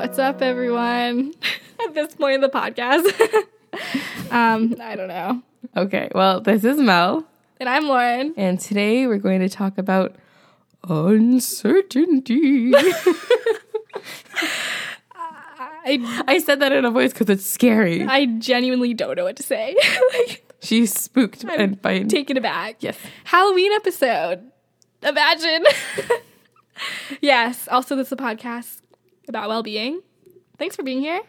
What's up, everyone? At this point in the podcast, um, I don't know. Okay, well, this is Mel, And I'm Lauren. and today we're going to talk about uncertainty. I I said that in a voice because it's scary. I genuinely don't know what to say. like, She's spooked and by taken aback. yes. Halloween episode. Imagine. yes. Also, this is a podcast about well-being. Thanks for being here.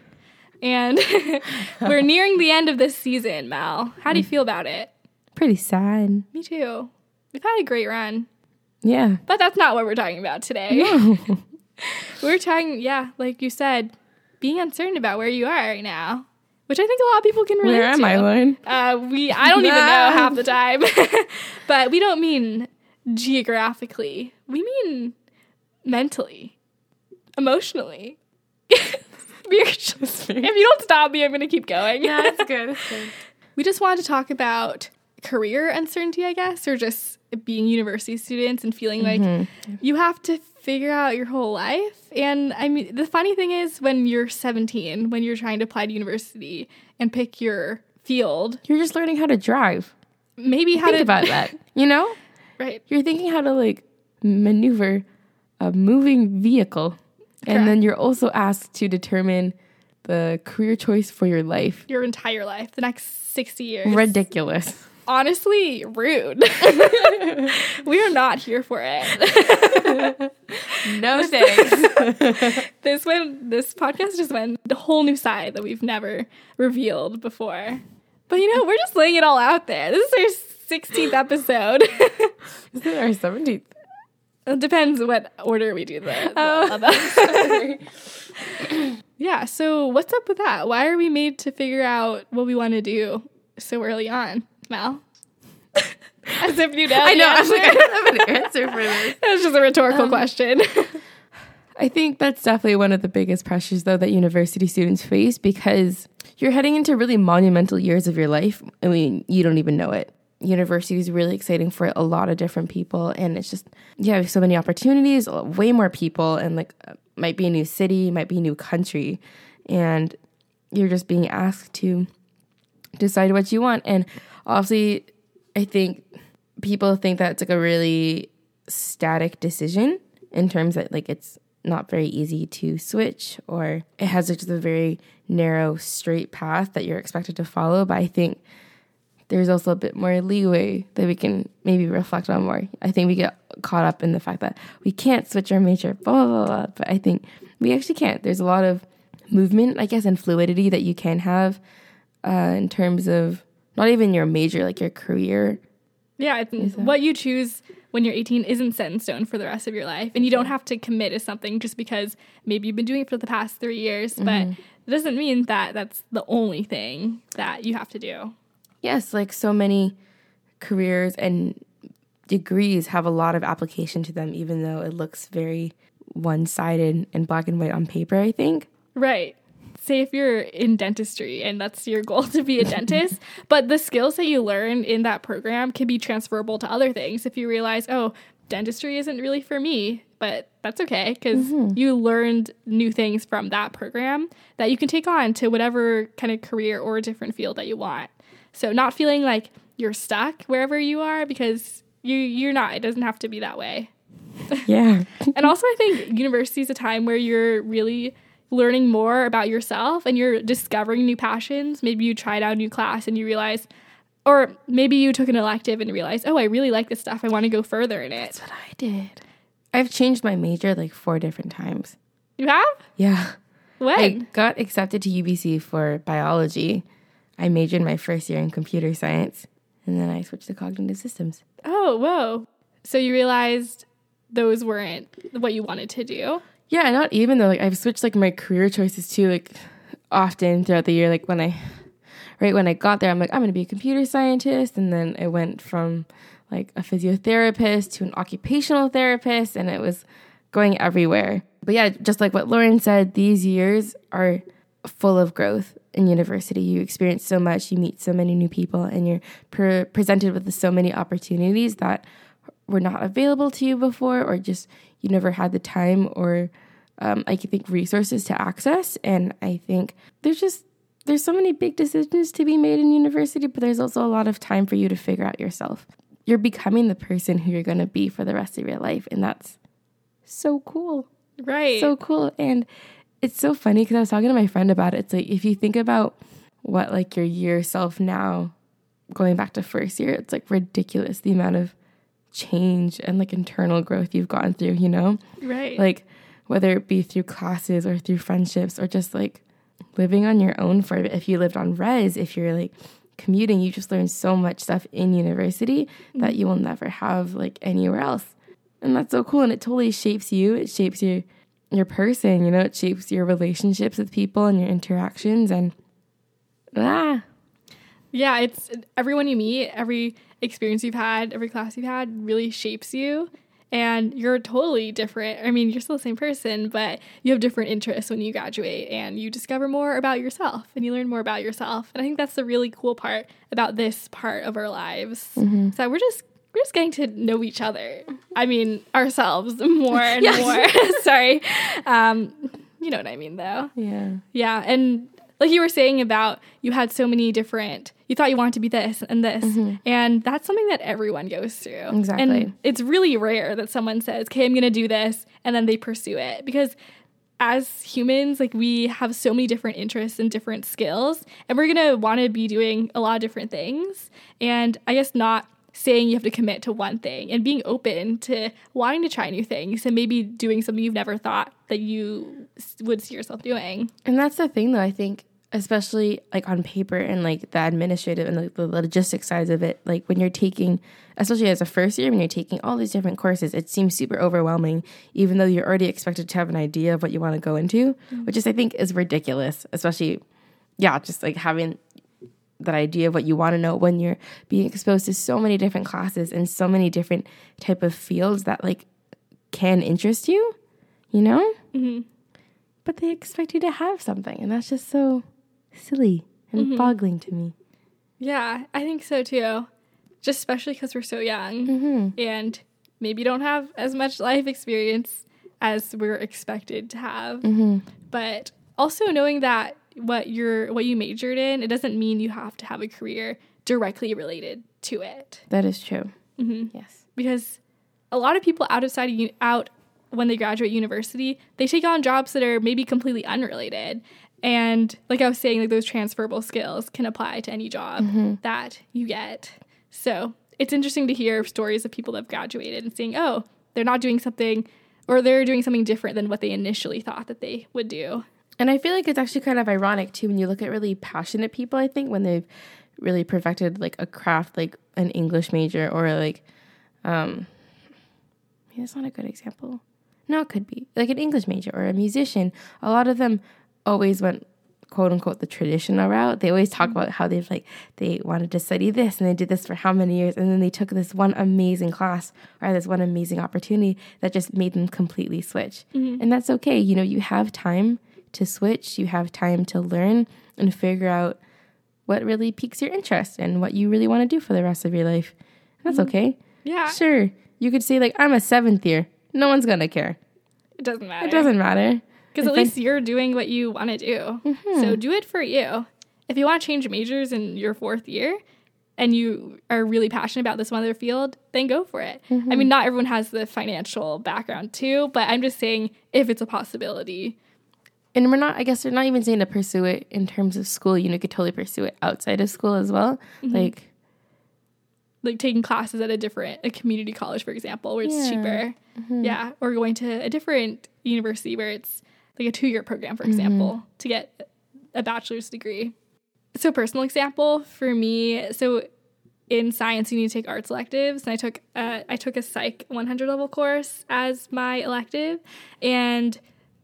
And we're nearing the end of this season, Mal. How do you feel about it? Pretty sad. Me too. We've had a great run. Yeah. But that's not what we're talking about today. we're talking, yeah, like you said, being uncertain about where you are right now, which I think a lot of people can relate to. Where am to. I, Lauren? Uh, we, I don't even know half the time, but we don't mean geographically. We mean mentally, emotionally. If you don't stop me, I'm going to keep going. Yeah, that's good. We just wanted to talk about career uncertainty, I guess, or just being university students and feeling like mm-hmm. you have to figure out your whole life. And I mean, the funny thing is, when you're 17, when you're trying to apply to university and pick your field, You're just learning how to drive. maybe how Think to about that. You know? right. You're thinking how to like maneuver a moving vehicle. And then you're also asked to determine the career choice for your life. Your entire life, the next 60 years. Ridiculous. Honestly, rude. we are not here for it. No thanks. this went this podcast just went a whole new side that we've never revealed before. But you know, we're just laying it all out there. This is our 16th episode. This is our 17th. It depends what order we do the. Oh. yeah, so what's up with that? Why are we made to figure out what we want to do so early on, Mal? As if you know. I know. I'm like, I don't have an answer for this. That was just a rhetorical Um, question. I think that's definitely one of the biggest pressures, though, that university students face because you're heading into really monumental years of your life. I mean, you don't even know it. University is really exciting for a lot of different people, and it's just you have so many opportunities, way more people, and like uh, might be a new city, might be a new country, and you're just being asked to decide what you want. And obviously, I think people think that it's like a really static decision in terms that like it's not very easy to switch or it has just a very narrow straight path that you're expected to follow but i think there's also a bit more leeway that we can maybe reflect on more i think we get caught up in the fact that we can't switch our major blah blah blah, blah. but i think we actually can't there's a lot of movement i guess and fluidity that you can have uh, in terms of not even your major like your career Yeah, it's, what you choose when you're 18 isn't set in stone for the rest of your life. And you don't have to commit to something just because maybe you've been doing it for the past three years. But it doesn't mean that that's the only thing that you have to do. Yes, like so many careers and degrees have a lot of application to them, even though it looks very one sided and black and white on paper, I think. Right. Say if you're in dentistry and that's your goal to be a dentist, but the skills that you learn in that program can be transferable to other things. If you realize, oh, dentistry isn't really for me, but that's okay because mm-hmm. you learned new things from that program that you can take on to whatever kind of career or different field that you want. So not feeling like you're stuck wherever you are because you you're not. It doesn't have to be that way. Yeah. And also, I think university is a time where you're really learning more about yourself and you're discovering new passions. Maybe you tried out a new class and you realize, or maybe you took an elective and realized, oh, I really like this stuff. I want to go further in it. That's what I did. I've changed my major like four different times. You have? Yeah. When? I got accepted to UBC for biology. I majored my first year in computer science, and then I switched to cognitive systems. Oh, whoa. So you realized those weren't what you wanted to do. Yeah, not even though like I've switched like my career choices too, like often throughout the year. Like when I right when I got there, I'm like, I'm gonna be a computer scientist and then I went from like a physiotherapist to an occupational therapist and it was going everywhere. But yeah, just like what Lauren said, these years are full of growth in university. You experience so much, you meet so many new people, and you're pre- presented with so many opportunities that were not available to you before, or just you never had the time or um, I think resources to access, and I think there's just there's so many big decisions to be made in university, but there's also a lot of time for you to figure out yourself. You're becoming the person who you're going to be for the rest of your life, and that's so cool. Right. So cool. And it's so funny because I was talking to my friend about it. It's like if you think about what like your year self now going back to first year, it's like ridiculous the amount of change and like internal growth you've gone through, you know? right. Like whether it be through classes or through friendships or just like living on your own for if you lived on res, if you're like commuting, you just learn so much stuff in university that mm-hmm. you will never have like anywhere else. And that's so cool and it totally shapes you. It shapes your your person, you know, it shapes your relationships with people and your interactions and ah, Yeah, it's everyone you meet, every experience you've had, every class you've had really shapes you. And you're totally different. I mean, you're still the same person, but you have different interests when you graduate and you discover more about yourself and you learn more about yourself. And I think that's the really cool part about this part of our lives. Mm-hmm. So we're just we're just getting to know each other. I mean, ourselves more and Yes. more. Sorry. Um, you know what I mean though. yeah. Yeah, and like you were saying about you had so many different you thought you wanted to be this and this and that's something that everyone goes through Mm-hmm. Exactly. and it's really rare that someone says okay i'm gonna do this and then they pursue it because as humans like we have so many different interests and different skills and we're gonna want to be doing a lot of different things and i guess not saying you have to commit to one thing and being open to wanting to try new things and maybe doing something you've never thought that you would see yourself doing. And that's the thing though, I think especially like on paper and like the administrative and like the logistics sides of it, like when you're taking especially as a first year when you're taking all these different courses, it seems super overwhelming even though you're already expected to have an idea of what you want to go into, mm-hmm. which is I think is ridiculous, especially yeah, just like having that idea of what you want to know when you're being exposed to so many different classes and so many different type of fields that like can interest you, you know? Mhm. But they expect you to have something, and that's just so silly and boggling to me. Yeah, I think so too. Just especially because we're so young Mm-hmm. and maybe don't have as much life experience as we're expected to have. Mm-hmm. But also knowing that what you're what you majored in, it doesn't mean you have to have a career directly related to it. That is true. Mhm. Yes. Because a lot of people outside of u- out when they graduate university, they take on jobs that are maybe completely unrelated. And like I was saying, like those transferable skills can apply to any job that you get. So it's interesting to hear stories of people that have graduated and seeing, oh, they're not doing something or they're doing something different than what they initially thought that they would do. And I feel like it's actually kind of ironic too when you look at really passionate people, I think, when they've really perfected like a craft like an English major or like um maybe that's not a good example. No, it could be. Like an English major or a musician. A lot of them always went quote unquote the traditional route. They always talk about how they've like they wanted to study this and they did this for how many years and then they took this one amazing class or this one amazing opportunity that just made them completely switch. And that's okay. You know, you have time to switch, you have time to learn and figure out what really piques your interest and what you really want to do for the rest of your life. That's mm-hmm. okay. Yeah, Sure. You could say like I'm a seventh year. No one's gonna care. it doesn't matter. It doesn't matter. Because at If I- least you're doing what you want to do. So mm-hmm. do it for you. If you want to change majors in your fourth year and you are really passionate about this one other field, then go for it. I mm-hmm. mean, not everyone has the financial background too, but I'm just saying if it's a possibility. And we're not, I guess, we're not even saying to pursue it in terms of school. You know, you could totally pursue it outside of school as well. Like, Like taking classes at a different, a community college, for example, where it's Yeah. cheaper. Yeah. Or going to a different university where it's like a two year program, for example, to get a bachelor's degree. So, personal example for me, so in science, you need to take art electives, and I took uh, I took a Psych 100 level course as my elective, and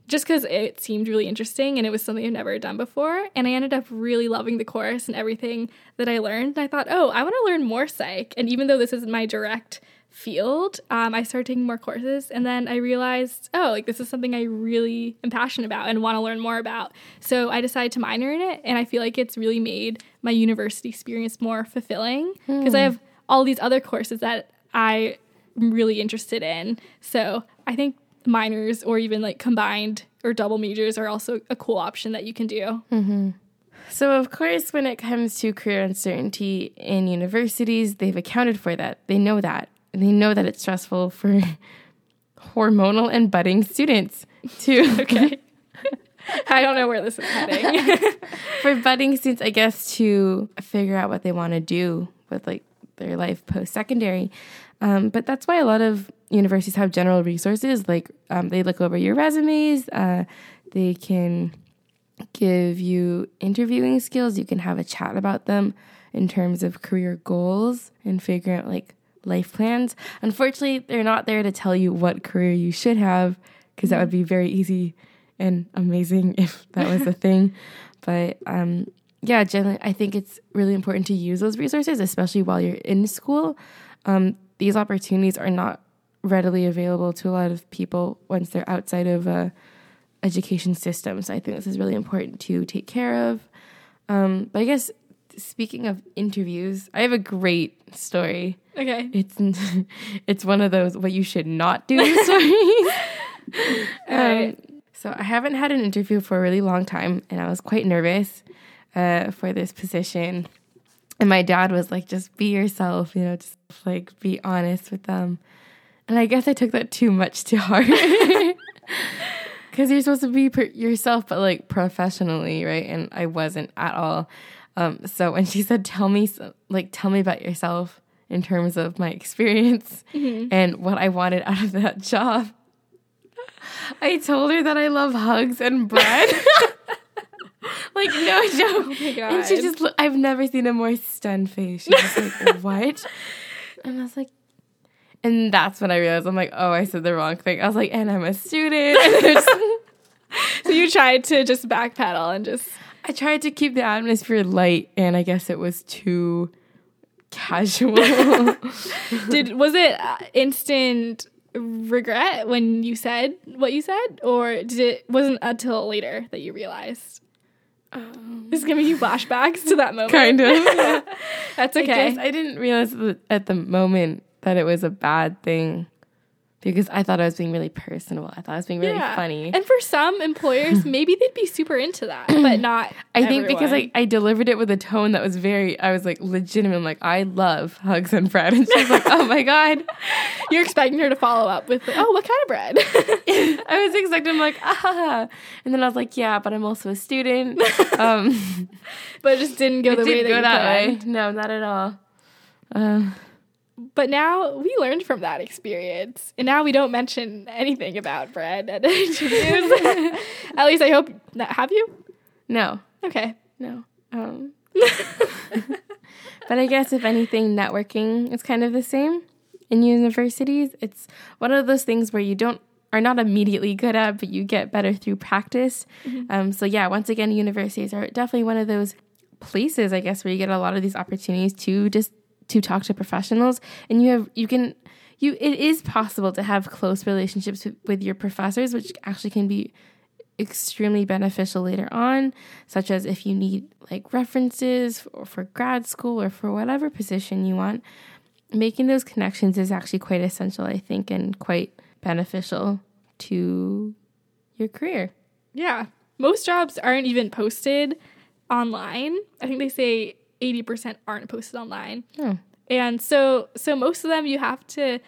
just because it seemed really interesting and it was something I've never done before, and I ended up really loving the course and everything that I learned. And I thought, oh, I want to learn more psych, and even though this isn't my direct field, um, I started taking more courses, and then I realized, oh, like this is something I really am passionate about and want to learn more about. So I decided to minor in it, and I feel like it's really made my university experience more fulfilling because I have all these other courses that I am really interested in. So I think minors or even like combined or double majors are also a cool option that you can do. Mm-hmm. So, of course, when it comes to career uncertainty in universities, they've accounted for that. They know that. They know that it's stressful for hormonal and budding students to Okay. I don't know where this is heading. for budding students, I guess, to figure out what they want to do with like their life post secondary. Um, but that's why a lot of universities have general resources. Like um, they look over your resumes. Uh, they can give you interviewing skills. You can have a chat about them in terms of career goals and figure out like life plans. Unfortunately, they're not there to tell you what career you should have because that would be very easy and amazing if that was a thing. But um, yeah, generally, I think it's really important to use those resources, especially while you're in school. Um, these opportunities are not readily available to a lot of people once they're outside of a education system. So I think this is really important to take care of. Um, but I guess speaking of interviews, I have a great story. okay. It's it's one of those what you should not do stories. Um, so I haven't had an interview for a really long time, and I was quite nervous uh, for this position. And my dad was like, "Just be yourself, you know, just like be honest with them." And I guess I took that too much to heart. Because you're supposed to be per- yourself, but like professionally, right? And I wasn't at all. Um, so when she said, "Tell me, like, tell me about yourself," in terms of my experience and what I wanted out of that job, I told her that I love hugs and bread. like no joke. my and she just, I've never seen a more stunned face. She was like, "What?" And I was like, and that's when I realized I'm like, oh, I said the wrong thing. I was like, and I'm a student. So you tried to just backpedal and just I tried to keep the atmosphere light, and I guess it was too casual. did was it uh, instant regret when you said what you said or did it wasn't until later that you realized Um, this is giving you flashbacks to that moment. Kind of. that's I okay. Guess I didn't realize at the moment that it was a bad thing because I thought I was being really personal. I thought I was being really Yeah. funny. and for some employers maybe they'd be super into that but not I think because. I, I delivered it with a tone that was very, I was like legitimate. I'm like, I love hugs and bread. And she's like, oh my God. you're expecting her to follow up with oh what kind of bread I was expecting, I'm like, ah. And then I was like, yeah, but I'm also a student. Um, but it just didn't go it the way that go that way. No, not at all. Uh, but now we learned from that experience. And now we don't mention anything about bread at interviews. At least i hope not. Have you? No, okay. No. Um, but I guess if anything, networking is kind of the same in universities. It's one of those things where you don't are not immediately good at, but you get better through practice. Um, so yeah, once again, universities are definitely one of those places, I guess, where you get a lot of these opportunities to just to talk to professionals, and you have you can you it is possible to have close relationships with, with your professors, which actually can be extremely beneficial later on, such as if you need like references or for grad school or for whatever position you want. Making those connections is actually quite essential, I think, and quite beneficial to your career. Yeah. Most jobs aren't even posted online. I think they say 80% aren't posted online. Oh. And so so most of them you have to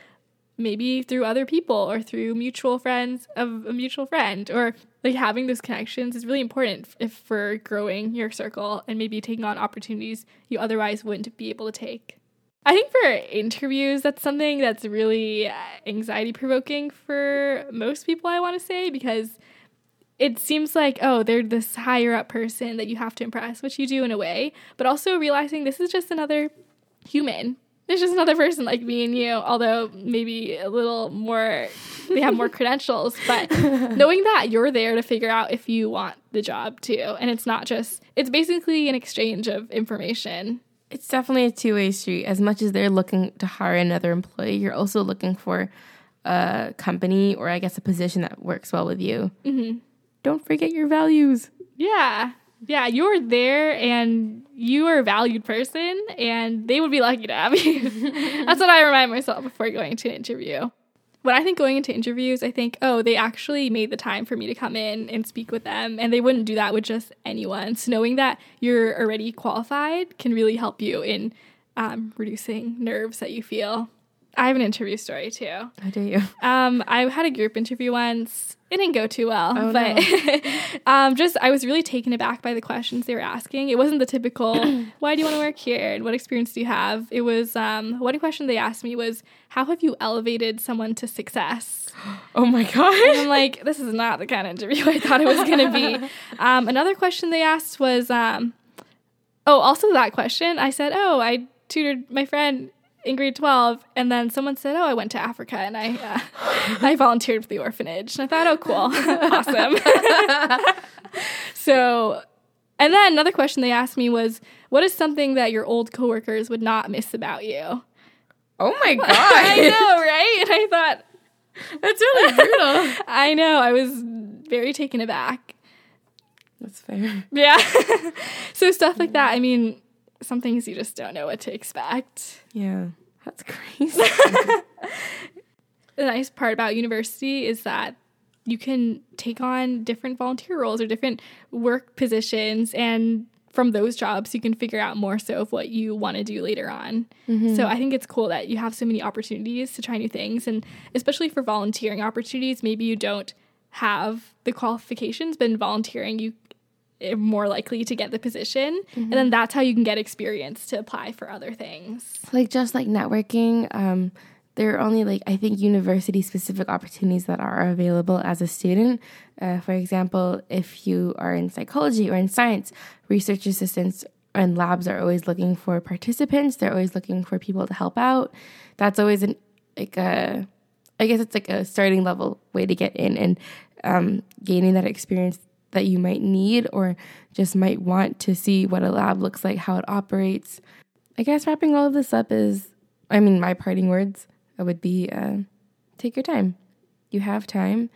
maybe through other people or through mutual friends of a mutual friend or like having those connections is really important if for growing your circle and maybe taking on opportunities you otherwise wouldn't be able to take. I think for interviews, that's something that's really uh, anxiety provoking for most people, I want to say, because it seems like, oh, they're this higher up person that you have to impress, which you do in a way, but also realizing this is just another human. There's just another person like me and you, although maybe a little more, they have more credentials, but knowing that you're there to figure out if you want the job too. And it's not just, it's basically an exchange of information. It's definitely a two way street. As much as they're looking to hire another employee, you're also looking for a company or, I guess, a position that works well with you. Mm-hmm. Don't forget your values. Yeah. Yeah, you're there and you are a valued person and they would be lucky to have you. That's what I remind myself before going to an interview. when I think going into interviews, I think, oh, they actually made the time for me to come in and speak with them. And they wouldn't do that with just anyone. So knowing that you're already qualified can really help you in um, reducing nerves that you feel. I have an interview story too. How do you? Um, I had a group interview once. It didn't go too well, Oh, but um, just I was really taken aback by the questions they were asking. It wasn't the typical "Why do you want to work here?" and "What experience do you have?" It was um, one question they asked me was "How have you elevated someone to success?" Oh my And. I'm like, this is not the kind of interview I thought it was going to be. Um, another question they asked was, um, oh, also that question. I said, oh, I tutored my friend in grade 12. And then someone said, oh, I went to Africa and I, uh, I volunteered for the orphanage. And I thought, oh, cool. awesome. so, and then another question they asked me was, what is something that your old coworkers would not miss about you? Oh my god. I know, right? And I thought, That's really brutal. I know. I was very taken aback. That's fair. Yeah. so stuff like that. I mean, some things you just don't know what to expect. Yeah. That's crazy. The nice part about university is that you can take on different volunteer roles or different work positions and from those jobs you can figure out more so of what you want to do later on. Mm-hmm. So I think it's cool that you have so many opportunities to try new things and especially for volunteering opportunities, maybe you don't have the qualifications, but in volunteering you more likely to get the position. And then that's how you can get experience to apply for other things. like just like networking um there are only like i think university specific opportunities that are available as a student uh, for example if you are in psychology or in science research assistants and labs are always looking for participants they're always looking for people to help out that's always an like a i guess it's like a starting level way to get in and um, gaining that experience that you might need or just might want to see what a lab looks like how it operates I guess wrapping all of this up is, I mean, my parting words would be uh, take your time. You have time.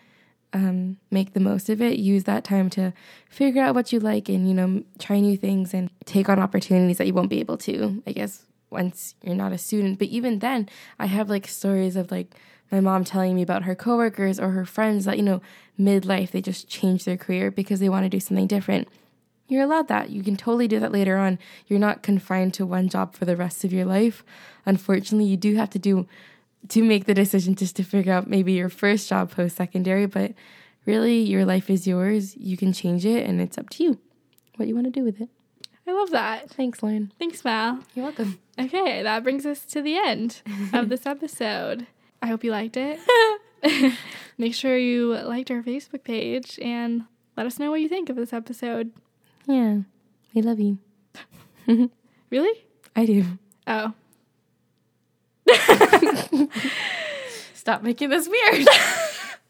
Um, make the most of it. Use that time to figure out what you like and, you know, try new things and take on opportunities that you won't be able to, I guess, once you're not a student. But even then, I have like stories of like my mom telling me about her coworkers or her friends that, you know, midlife, they just change their career because they want to do something different you're allowed that. You can totally do that later on. You're not confined to one job for the rest of your life. Unfortunately, you do have to do to make the decision just to figure out maybe your first job post secondary, but really your life is yours. You can change it and it's up to you what you want to do with it. I love that. Thanks, Lauren. Thanks, Mal. You're welcome. Okay, that brings us to the end of this episode. I hope you liked it. Make sure you liked our Facebook page and let us know what you think of this episode. Yeah. We love you. Really? I do. Oh. Stop making this weird.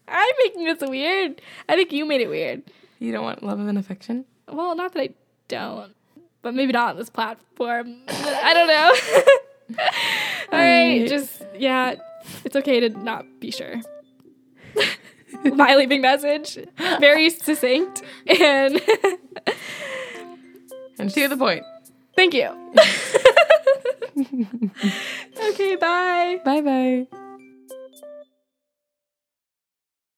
I'm making this weird. I think you made it weird. you don't want love and affection? Well, not that I don't, but maybe not on this platform. I don't know. All right, just yeah, it's okay to not be sure. My leaving message, very succinct, and And to the point. thank you. okay, bye. Bye bye.